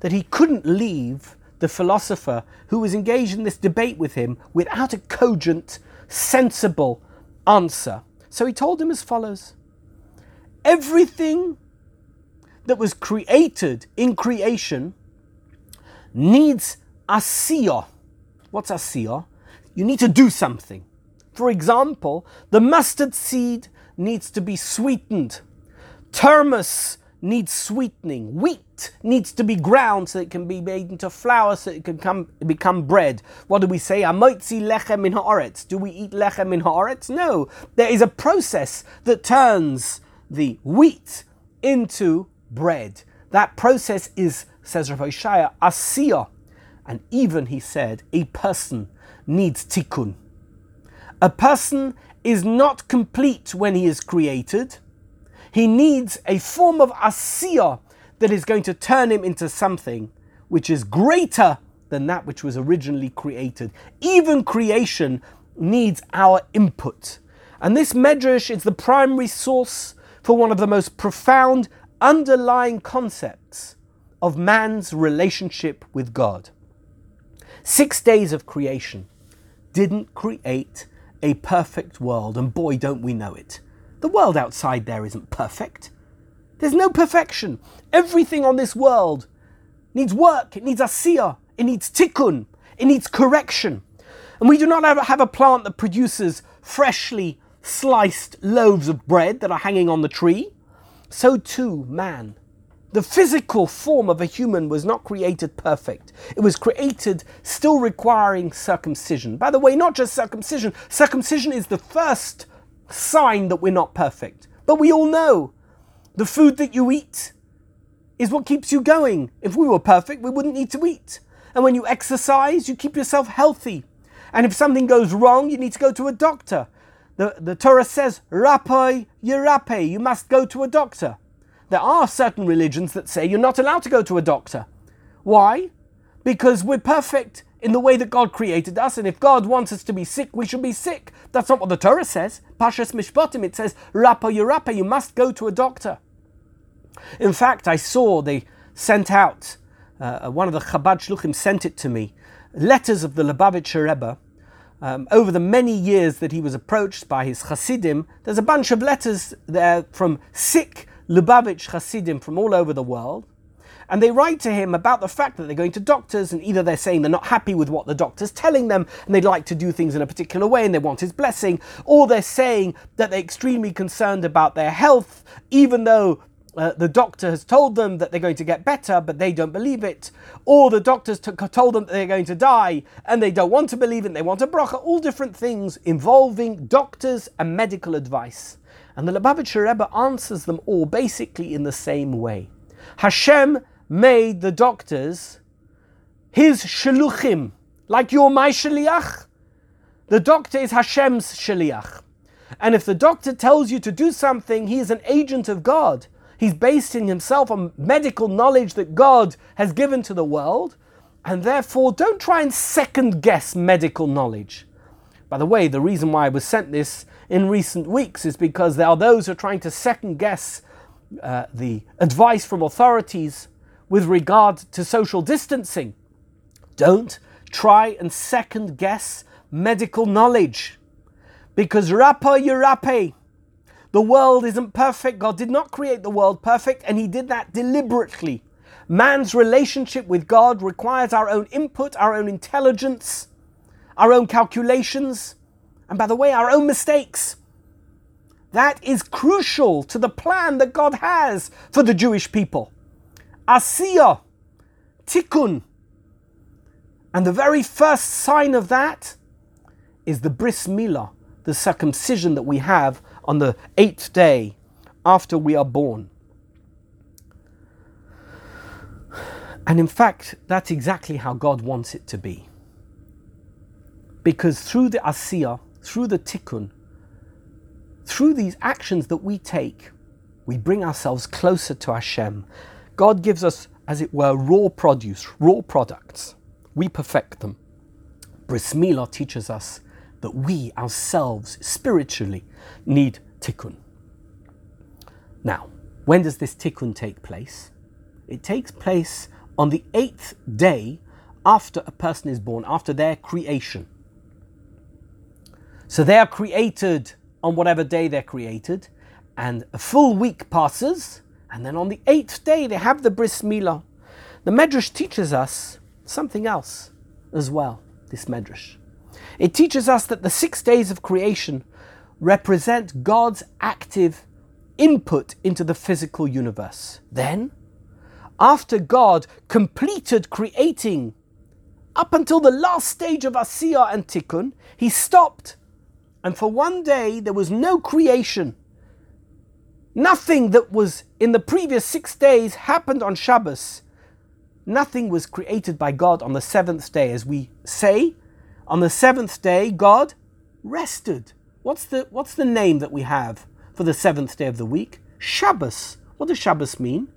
that he couldn't leave the philosopher who was engaged in this debate with him without a cogent, sensible answer. So he told him as follows everything that was created in creation needs Asiya. What's asiya? You need to do something. For example, the mustard seed needs to be sweetened. Termus needs sweetening. Wheat needs to be ground so it can be made into flour so it can come, become bread. What do we say? Amoitzi lechem min haaretz. Do we eat lechem min haaretz? No. There is a process that turns the wheat into bread. That process is, says Rav Shaya, asiya. And even, he said, a person needs tikkun. A person is not complete when he is created. He needs a form of asiya that is going to turn him into something which is greater than that which was originally created. Even creation needs our input. And this medrash is the primary source for one of the most profound underlying concepts of man's relationship with God. Six days of creation didn't create a perfect world, and boy, don't we know it. The world outside there isn't perfect. There's no perfection. Everything on this world needs work, it needs asiya, it needs tikkun, it needs correction. And we do not have a plant that produces freshly sliced loaves of bread that are hanging on the tree. So too, man the physical form of a human was not created perfect. It was created still requiring circumcision. By the way, not just circumcision, circumcision is the first sign that we're not perfect. But we all know the food that you eat is what keeps you going. If we were perfect, we wouldn't need to eat. And when you exercise, you keep yourself healthy. And if something goes wrong, you need to go to a doctor. The, the Torah says, Rapoi yerape, you must go to a doctor. There are certain religions that say you're not allowed to go to a doctor. Why? Because we're perfect in the way that God created us, and if God wants us to be sick, we should be sick. That's not what the Torah says. Pashas Mishpatim, it says, Rapa Yerapa, you must go to a doctor. In fact, I saw they sent out, uh, one of the Chabad Shluchim sent it to me, letters of the Lubavitcher Rebbe. Um, over the many years that he was approached by his Hasidim, there's a bunch of letters there from sick Lubavitch Hasidim from all over the world, and they write to him about the fact that they're going to doctors, and either they're saying they're not happy with what the doctor's telling them, and they'd like to do things in a particular way, and they want his blessing, or they're saying that they're extremely concerned about their health, even though uh, the doctor has told them that they're going to get better, but they don't believe it. Or the doctors t- told them that they're going to die, and they don't want to believe it, they want a bracha. All different things involving doctors and medical advice. And the Lubavitcher Rebbe answers them all basically in the same way. Hashem made the doctors his shluchim, like you're my shaliach. The doctor is Hashem's shaliach. And if the doctor tells you to do something, he is an agent of God. He's basing himself on medical knowledge that God has given to the world. And therefore, don't try and second guess medical knowledge. By the way, the reason why I was sent this in recent weeks is because there are those who are trying to second guess uh, the advice from authorities with regard to social distancing. Don't try and second guess medical knowledge because rapa yurape. The world isn't perfect. God did not create the world perfect, and He did that deliberately. Man's relationship with God requires our own input, our own intelligence, our own calculations, and by the way, our own mistakes. That is crucial to the plan that God has for the Jewish people. Asiya, tikkun. And the very first sign of that is the bris milah, the circumcision that we have on the eighth day after we are born. And in fact, that's exactly how God wants it to be. Because through the asiya, through the tikkun, through these actions that we take, we bring ourselves closer to Hashem. God gives us, as it were, raw produce, raw products. We perfect them. Bris Milah teaches us that we ourselves, spiritually, need tikkun. Now, when does this tikkun take place? It takes place on the eighth day after a person is born, after their creation. So they are created on whatever day they're created, and a full week passes, and then on the eighth day they have the bris milah. The Medrash teaches us something else. as well, this Medrash. It teaches us that the six days of creation represent God's active input into the physical universe. Then, after God completed creating up until the last stage of Asiyah and Tikkun, he stopped. And for one day, there was no creation. Nothing that was in the previous six days happened on Shabbos. Nothing was created by God on the seventh day. As we say, on the seventh day, God rested. What's the, what's the name that we have for the seventh day of the week? Shabbos. What does Shabbos mean?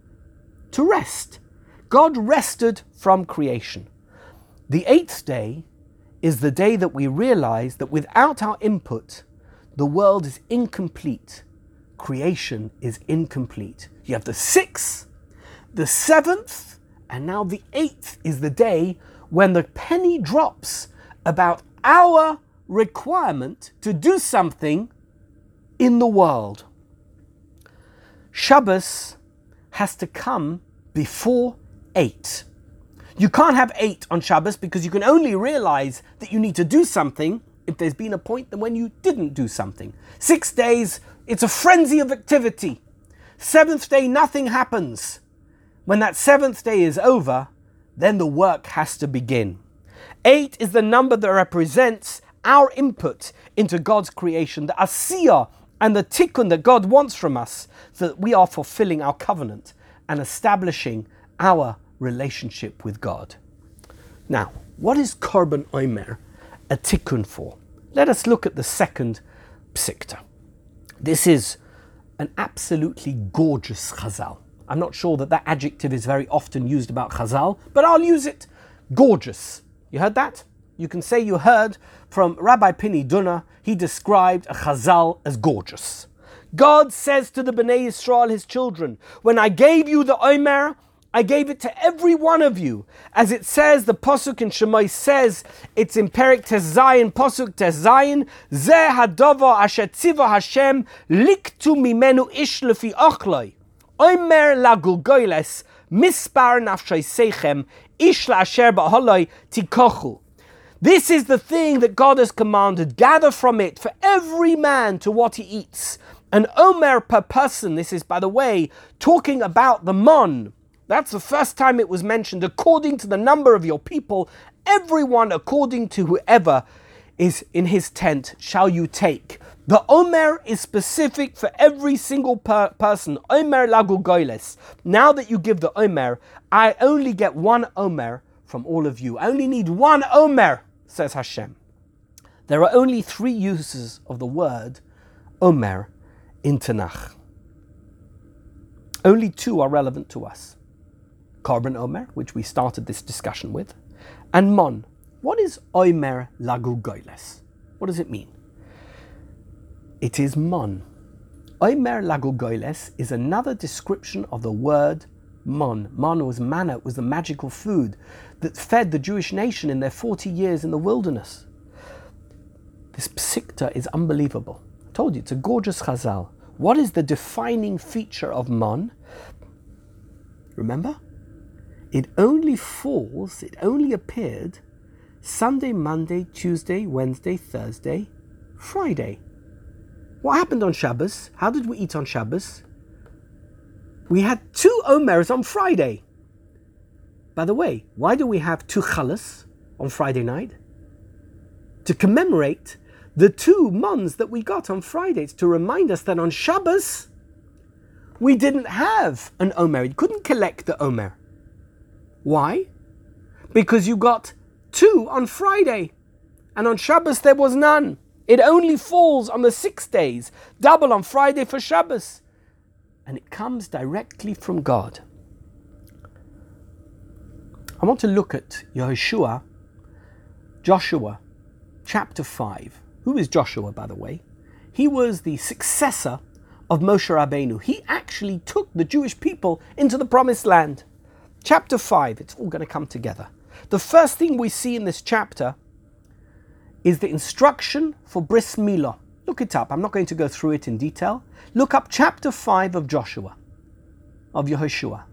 To rest. God rested from creation. The eighth day is the day that we realize that without our input, the world is incomplete. Creation is incomplete. You have the sixth, the seventh, and now the eighth is the day when the penny drops about our requirement to do something in the world. Shabbos has to come before eight. You can't have eight on Shabbos because you can only realize that you need to do something if there's been a point when you didn't do something. Six days, it's a frenzy of activity. Seventh day, nothing happens. When that seventh day is over, then the work has to begin. Eight is the number that represents our input into God's creation, the asiyah and the tikkun that God wants from us, so that we are fulfilling our covenant and establishing our relationship with God. Now, what is Korban Omer a tikkun for? Let us look at the second psikta. This is an absolutely gorgeous chazal. I'm not sure that that adjective is very often used about chazal, but I'll use it. Gorgeous. You heard that? You can say you heard from Rabbi Pini Dunner, he described a chazal as gorgeous. God says to the Bnei Yisrael, his children, when I gave you the Omer, I gave it to every one of you. As it says, the Pasuk in Shemai says, it's in Perek Zayin, Pasuk Tes Zayin, Zeh hadova asher tziva Hashem, liktu mimenu ish lefi ochloi. Omer lagulgoiles, mispar nafshay seichem, ish asher ba'holoi tikochu. This is the thing that God has commanded. Gather from it for every man to what he eats. An omer per person. This is, by the way, talking about the mon. That's the first time it was mentioned. According to the number of your people, everyone according to whoever is in his tent shall you take. The Omer is specific for every single per- person. Omer lagu goiles. Now that you give the Omer, I only get one Omer from all of you. I only need one Omer, says Hashem. There are only three uses of the word Omer in Tanakh. Only two are relevant to us. Korban Omer, which we started this discussion with, and Mon. What is Omer Lagu Goiles? What does it mean? It is Mon. Omer Lagu Goiles is another description of the word Mon. Mon was manna, was the magical food that fed the Jewish nation in their 40 years in the wilderness. This psikta is unbelievable. I told you, it's a gorgeous chazal. What is the defining feature of Mon? Remember? It only falls, it only appeared Sunday, Monday, Tuesday, Wednesday, Thursday, Friday. What happened on Shabbos? How did we eat on Shabbos? We had two Omers on Friday. By the way, why do we have two Chalas on Friday night? To commemorate the two Mons that we got on Fridays, to remind us that on Shabbos we didn't have an Omer. You couldn't collect the Omer. Why? Because you got two on Friday, and on Shabbos there was none. It only falls on the six days, double on Friday for Shabbos. And it comes directly from God. I want to look at Yehoshua, Joshua, chapter 5. Who is Joshua, by the way? He was the successor of Moshe Rabbeinu. He actually took the Jewish people into the promised land. Chapter 5, it's all going to come together. The first thing we see in this chapter is the instruction for Bris Milah. Look it up. I'm not going to go through it in detail. Look up chapter 5 of Joshua, of Yehoshua.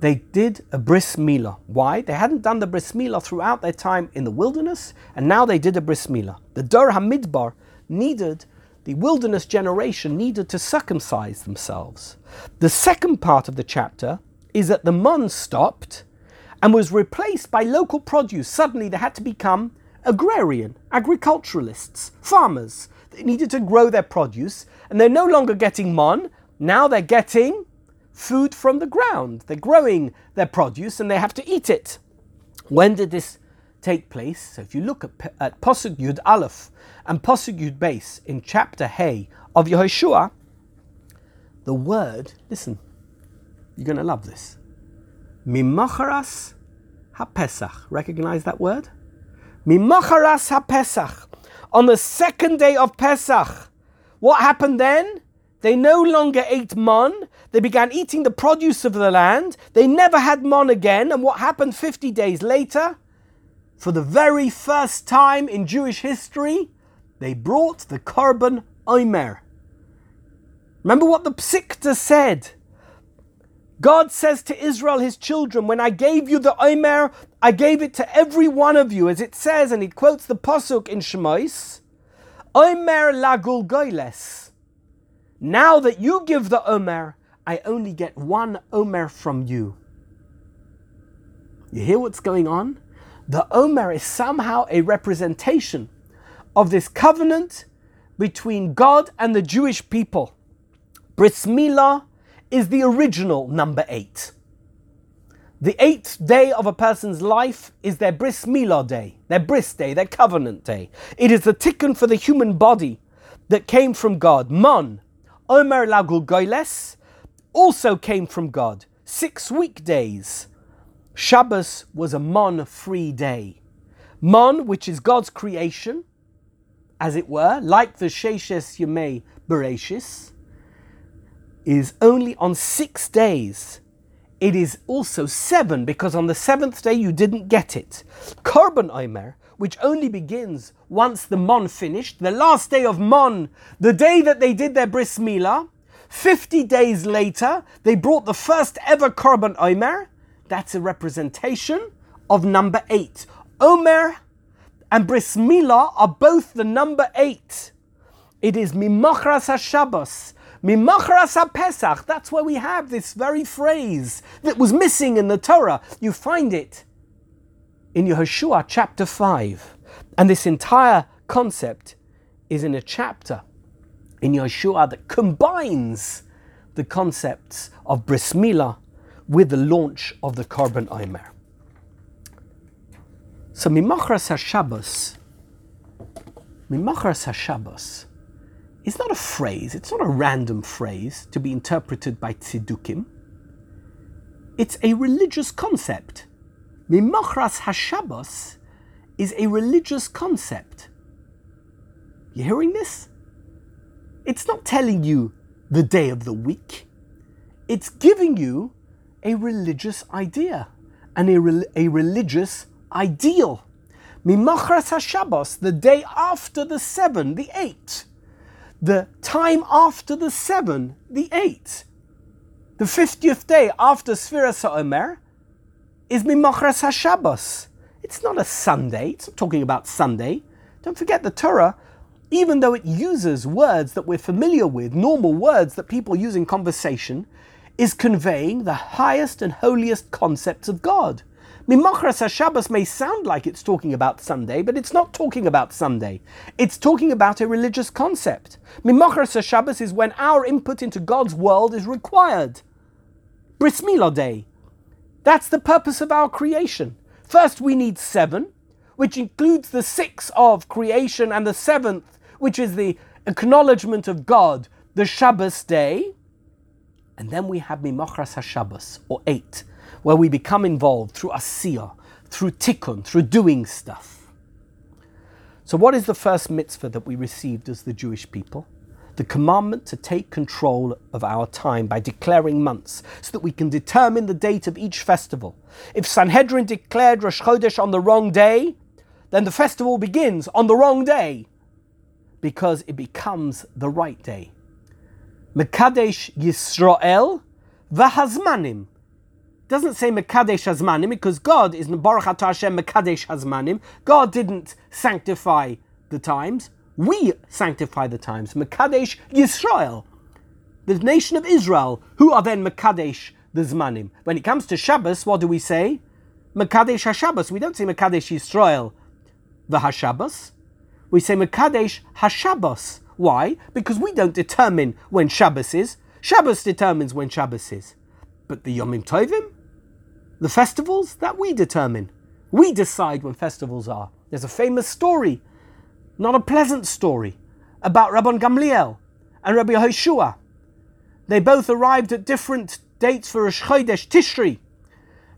they did a bris milah. Why? They hadn't done the bris milah throughout their time in the wilderness, and now they did a bris milah. The Dor Hamidbar needed, the wilderness generation needed to circumcise themselves. The second part of the chapter is that the mon stopped and was replaced by local produce. Suddenly they had to become agrarian, agriculturalists, farmers. They needed to grow their produce, and they're no longer getting mon, now they're getting food from the ground. They're growing their produce and they have to eat it. When did this take place? So if you look at, at Posuk Yud Aleph and Posuk Yud Beis in chapter Hay of Yehoshua, the word, listen, you're going to love this. Mimacharas HaPesach. Recognize that word? Mimacharas HaPesach. On the second day of Pesach. What happened then? They no longer ate mon. They began eating the produce of the land. They never had mon again. And what happened 50 days later? For the very first time in Jewish history, they brought the korban omer. Remember what the Psikta said. God says to Israel, his children, when I gave you the omer, I gave it to every one of you, as it says, and he quotes the Pasuk in Shemais, omer lagul goiles. Now that you give the Omer, I only get one Omer from you. You hear what's going on? The Omer is somehow a representation of this covenant between God and the Jewish people. Bris Milah is the original number eight. The eighth day of a person's life is their bris milah day, their bris day, their covenant day. It is the tikkun for the human body that came from God. Mon, Omer Lagul Goiles also came from God. Six weekdays. Shabbos was a Mon free day. Mon, which is God's creation, as it were, like the Sheshes Yemei Bereshis, is only on six days. It is also seven because on the seventh day you didn't get it. Korban Omer, which only begins once the Mon finished, the last day of Mon, the day that they did their bris milah. 50 days later, they brought the first ever Korban Omer. That's a representation of number eight. Omer and bris milah are both the number eight. It is Mimachras HaShabbos, Mimachras HaPesach. That's where we have this very phrase that was missing in the Torah. You find it in Yehoshua chapter 5. And this entire concept is in a chapter in Yehoshua that combines the concepts of Bris Milah with the launch of the Korban Omer. So Mimachras HaShabbos, Mimachras HaShabbos is not a phrase, it's not a random phrase to be interpreted by Tzidukim. It's a religious concept. Mimachras HaShabbos is a religious concept. You hearing this? It's not telling you the day of the week. It's giving you a religious idea and a, a religious ideal. Mimachras HaShabbos, the day after the seven, the eight. The time after the seven, the eight. The 50th day after Sfiras HaOmer is Mimachras HaShabbos. It's not a Sunday. It's not talking about Sunday. Don't forget the Torah, even though it uses words that we're familiar with, normal words that people use in conversation, is conveying the highest and holiest concepts of God. Mimachras HaShabbos may sound like it's talking about Sunday, but it's not talking about Sunday. It's talking about a religious concept. Mimachras HaShabbos is when our input into God's world is required. Bris Milah Day. That's the purpose of our creation. First, we need seven, which includes the six of creation, and the seventh, which is the acknowledgement of God, the Shabbos day. And then we have Mimachras HaShabbos, or eight, where we become involved through Asiyah, through Tikkun, through doing stuff. So, what is the first mitzvah that we received as the Jewish people? the commandment to take control of our time by declaring months so that we can determine the date of each festival. If Sanhedrin declared Rosh Chodesh on the wrong day, then the festival begins on the wrong day because it becomes the right day. Mekadesh Yisrael v'hazmanim. Doesn't say Mekadesh Hazmanim because God is Baruch Hashem Mekadesh Hazmanim. God didn't sanctify the times. We sanctify the times. Mekadesh Yisrael, the nation of Israel, who are then Mekadesh the Zmanim. When it comes to Shabbos, what do we say? Mekadesh HaShabbos. We don't say Mekadesh Yisrael the HaShabbos. We say Mekadesh HaShabbos. Why? Because we don't determine when Shabbos is. Shabbos determines when Shabbos is. But the Yomim Tovim, the festivals, that we determine. We decide when festivals are. There's a famous story, not a pleasant story, about Rabban Gamliel and Rabbi Yehoshua. They both arrived at different dates for Rosh Chodesh Tishri,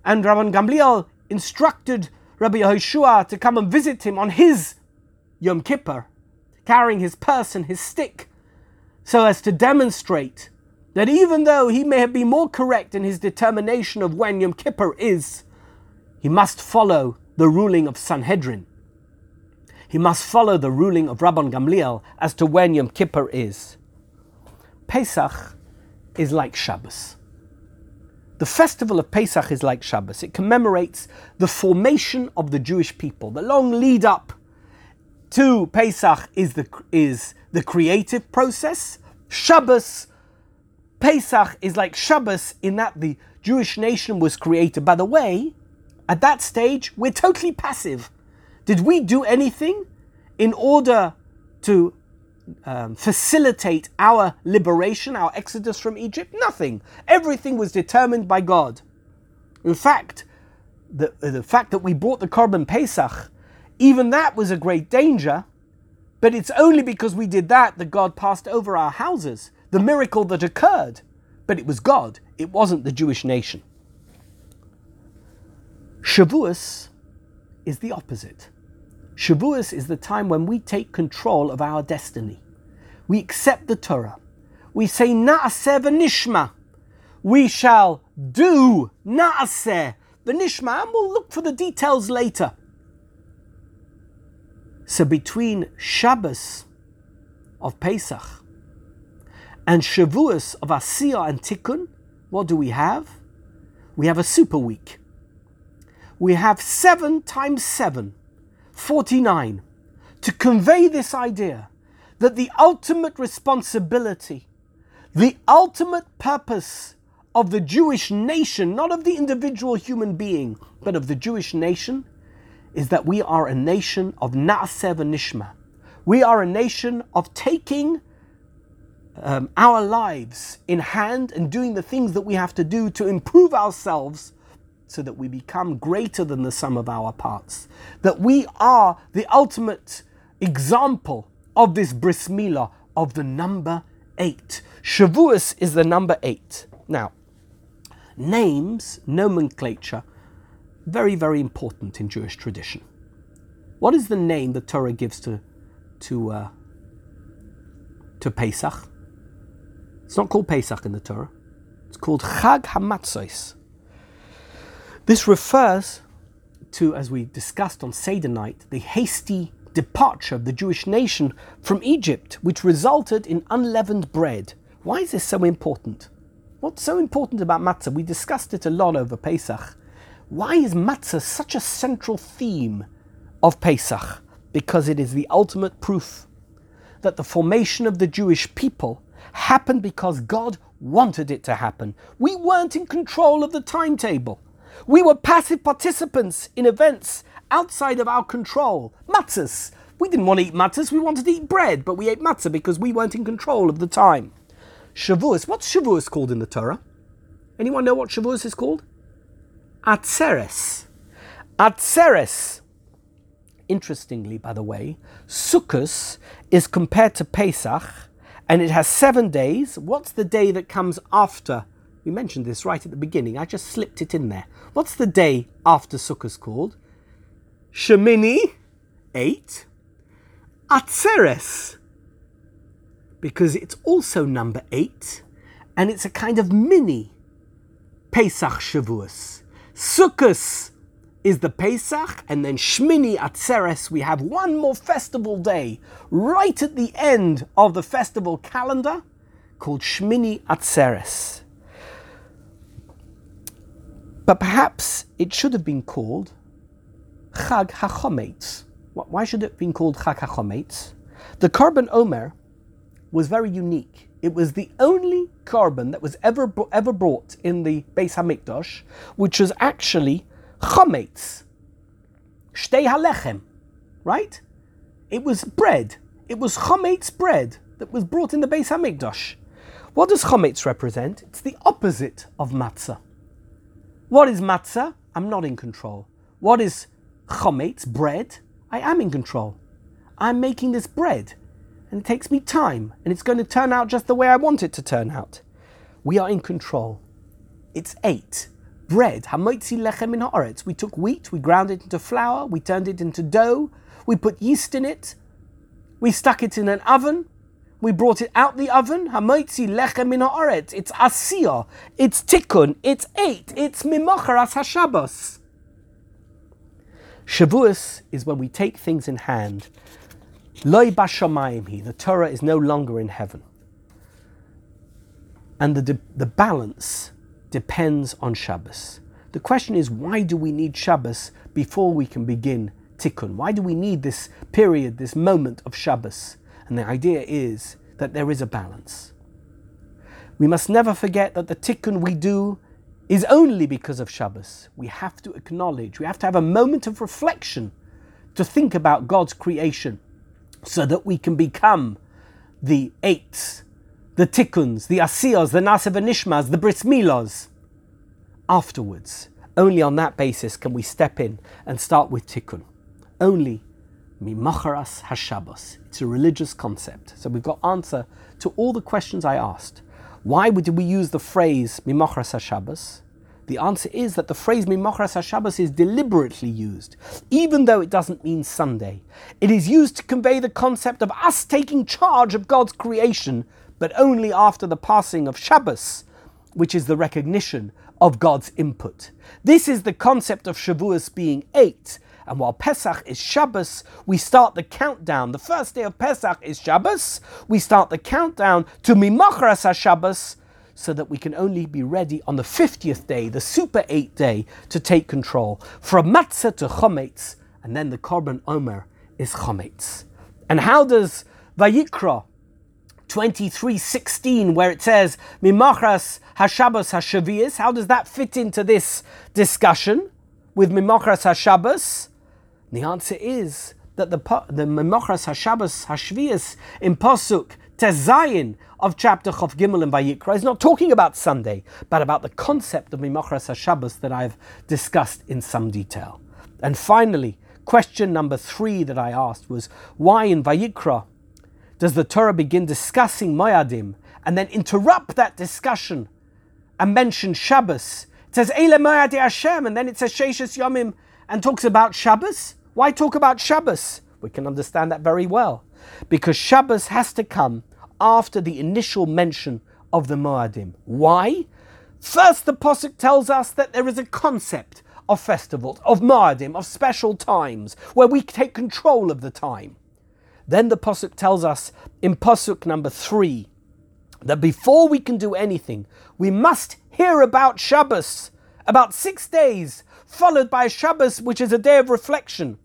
and Rabban Gamliel instructed Rabbi Yehoshua to come and visit him on his Yom Kippur, carrying his purse and his stick, so as to demonstrate that even though he may have been more correct in his determination of when Yom Kippur is, he must follow the ruling of Sanhedrin. He must follow the ruling of Rabban Gamliel as to when Yom Kippur is. Pesach is like Shabbos. The festival of Pesach is like Shabbos. It commemorates the formation of the Jewish people. The long lead up to Pesach is the, is the creative process. Shabbos Pesach is like Shabbos in that the Jewish nation was created. By the way, at that stage, we're totally passive. Did we do anything in order to um, facilitate our liberation, our exodus from Egypt? Nothing. Everything was determined by God. In fact, the, the fact that we brought the Korban Pesach, even that was a great danger, but it's only because we did that that God passed over our houses the miracle that occurred, but it was God, it wasn't the Jewish nation. Shavuos is the opposite. Shavuos is the time when we take control of our destiny. We accept the Torah. We say Naaseh v'nishma. We shall do Naaseh v'nishma, and we'll look for the details later. So between Shabbos of Pesach and Shavuos of Asiya and Tikkun, what do we have? We have a super week. We have 7 times 7, 49, to convey this idea that the ultimate responsibility, the ultimate purpose of the Jewish nation, not of the individual human being, but of the Jewish nation, is that we are a nation of Na'aseh Nishma. We are a nation of taking um, our lives in hand and doing the things that we have to do to improve ourselves so that we become greater than the sum of our parts. That we are the ultimate example of this bris milah, of the number eight. Shavuos is the number eight. Now, names, nomenclature, very, very important in Jewish tradition. What is the name the Torah gives to, to, uh, to Pesach? It's not called Pesach in the Torah. It's called Chag Hamatzos. This refers to, as we discussed on Seder night, the hasty departure of the Jewish nation from Egypt, which resulted in unleavened bread. Why is this so important? What's so important about matzah? We discussed it a lot over Pesach. Why is matzah such a central theme of Pesach? Because it is the ultimate proof that the formation of the Jewish people happened because God wanted it to happen. We weren't in control of the timetable. We were passive participants in events outside of our control. Matzahs. We didn't want to eat matzahs, we wanted to eat bread, but we ate matzah because we weren't in control of the time. Shavuos. What's Shavuos called in the Torah? Anyone know what Shavuos is called? Atzeres. Atzeres. Interestingly, by the way, Sukkot is compared to Pesach and it has seven days. What's the day that comes after? We mentioned this right at the beginning. I just slipped it in there. What's the day after Sukkot called? Shemini, eight. Atzeres, because it's also number eight, and it's a kind of mini Pesach Shavuos. Sukkot is the Pesach, and then Shmini Atzeres, we have one more festival day right at the end of the festival calendar called Shmini Atzeres. But perhaps it should have been called Chag HaChometz. Why should it have been called Chag HaChometz? The Korban Omer was very unique. It was the only korban that was ever ever brought in the Beis Hamikdash, which was actually chometz, shtei halechem, right? It was bread. It was chometz bread that was brought in the Beis Hamikdash. What does chometz represent? It's the opposite of matzah. What is matzah? I'm not in control. What is chometz, bread? I am in control. I'm making this bread, and it takes me time, and it's going to turn out just the way I want it to turn out. We are in control. It's eight. Bread, hamoitzi lechem in haaretz. We took wheat, we ground it into flour, we turned it into dough, we put yeast in it, we stuck it in an oven, we brought it out the oven. Hamoitzi lechem min haaretz. It's asiyah. It's tikkun. It's eight. It's mimocharas hashabbos. Shavuos is when we take things in hand. Loi bashamayim The Torah is no longer in heaven. And the, the balance depends on Shabbos. The question is, why do we need Shabbos before we can begin Tikkun? Why do we need this period, this moment of Shabbos? And the idea is that there is a balance. We must never forget that the tikkun we do is only because of Shabbos. We have to acknowledge, we have to have a moment of reflection to think about God's creation so that we can become the eights, the tikkuns, the asiyos, the nasev nishmas, the bris milos. Afterwards, only on that basis can we step in and start with tikkun. Only Mimacharas Hashabbos. It's a religious concept. So we've got answer to all the questions I asked. Why did we use the phrase Mimacharas Hashabbos? The answer is that the phrase Mimacharas Hashabbos is deliberately used, even though it doesn't mean Sunday. It is used to convey the concept of us taking charge of God's creation, but only after the passing of Shabbos, which is the recognition of God's input. This is the concept of Shavuos being eight, and while Pesach is Shabbos, we start the countdown. The first day of Pesach is Shabbos. We start the countdown to Mimachras HaShabbos so that we can only be ready on the 50th day, the super eight day, to take control. From matzah to chometz, and then the korban omer is chometz. And how does Vayikra 23:16, where it says Mimachras Hashabbos Hashavias, how does that fit into this discussion with Mimachras Hashabbos? The answer is that the the Memochras Hashabbos Hashvias in Pasuk Tezayin of chapter Chof Gimel and Vayikra is not talking about Sunday, but about the concept of Memochras Hashabbos that I've discussed in some detail. And finally, question number three that I asked was why in Vayikra does the Torah begin discussing Moyadim and then interrupt that discussion and mention Shabbos? It says Eile Moyadi Hashem, and then it says Sheshes Yomim and talks about Shabbos. Why talk about Shabbos? We can understand that very well. Because Shabbos has to come after the initial mention of the Moadim. Why? First, the Posuk tells us that there is a concept of festivals, of Moadim, of special times, where we take control of the time. Then the Posuk tells us in Posuk number three that before we can do anything, we must hear about Shabbos, about six days, followed by Shabbos, which is a day of reflection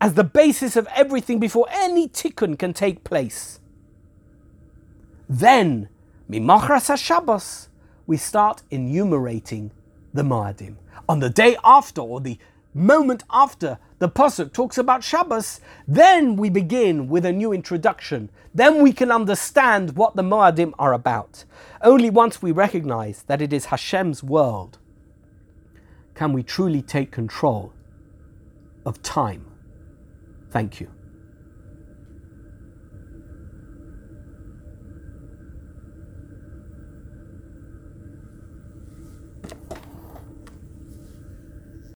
as the basis of everything before any tikkun can take place. Then, Mimachras HaShabbos, we start enumerating the Moadim. On the day after, or the moment after the Pasuk talks about Shabbos, then we begin with a new introduction. Then we can understand what the Moadim are about. Only once we recognize that it is Hashem's world can we truly take control of time. Thank you.